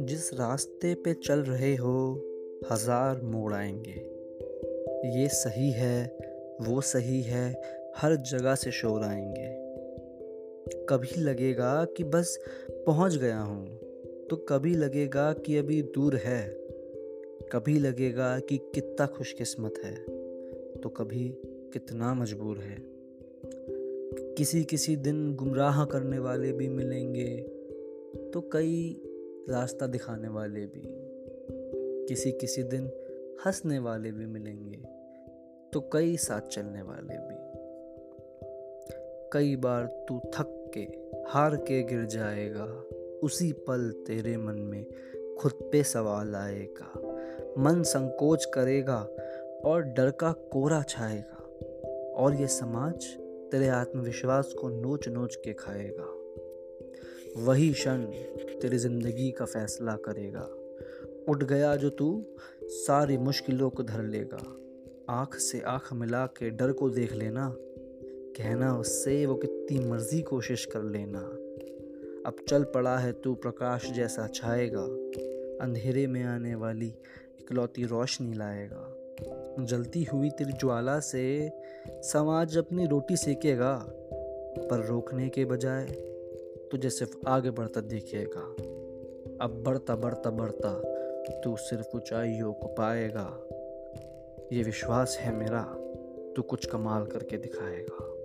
जिस रास्ते पे चल रहे हो, हज़ार मोड़ आएँगे। ये सही है, वो सही है, हर जगह से शोर आएँगे। कभी लगेगा कि बस पहुँच गया हूँ तो कभी लगेगा कि अभी दूर है। कभी लगेगा कि कितना खुशकिस्मत है तो कभी कितना मजबूर है। किसी किसी दिन गुमराह करने वाले भी मिलेंगे तो कई रास्ता दिखाने वाले भी। किसी किसी दिन हंसने वाले भी मिलेंगे तो कई साथ चलने वाले भी। कई बार तू थक के, हार के गिर जाएगा, उसी पल तेरे मन में खुद पे सवाल आएगा। मन संकोच करेगा और डर का कोरा छाएगा। और ये समाज तेरे आत्मविश्वास को नोच नोच के खाएगा। वही क्षण तेरी ज़िंदगी का फैसला करेगा। उठ गया जो तू, सारी मुश्किलों को धर लेगा। आँख से आँख मिला के डर को देख लेना। कहना उससे वो कितनी मर्ज़ी कोशिश कर लेना। अब चल पड़ा है तू प्रकाश जैसा छाएगा। अंधेरे में आने वाली इकलौती रोशनी लाएगा। जलती हुई तेरी ज्वाला से समाज अपनी रोटी सेकेगा, पर रोकने के बजाय तुझे सिर्फ़ आगे बढ़ता देखेगा अब बढ़ता बढ़ता बढ़ता तू सिर्फ़ ऊंचाइयों को पाएगा। ये विश्वास है मेरा, तू कुछ कमाल करके दिखाएगा।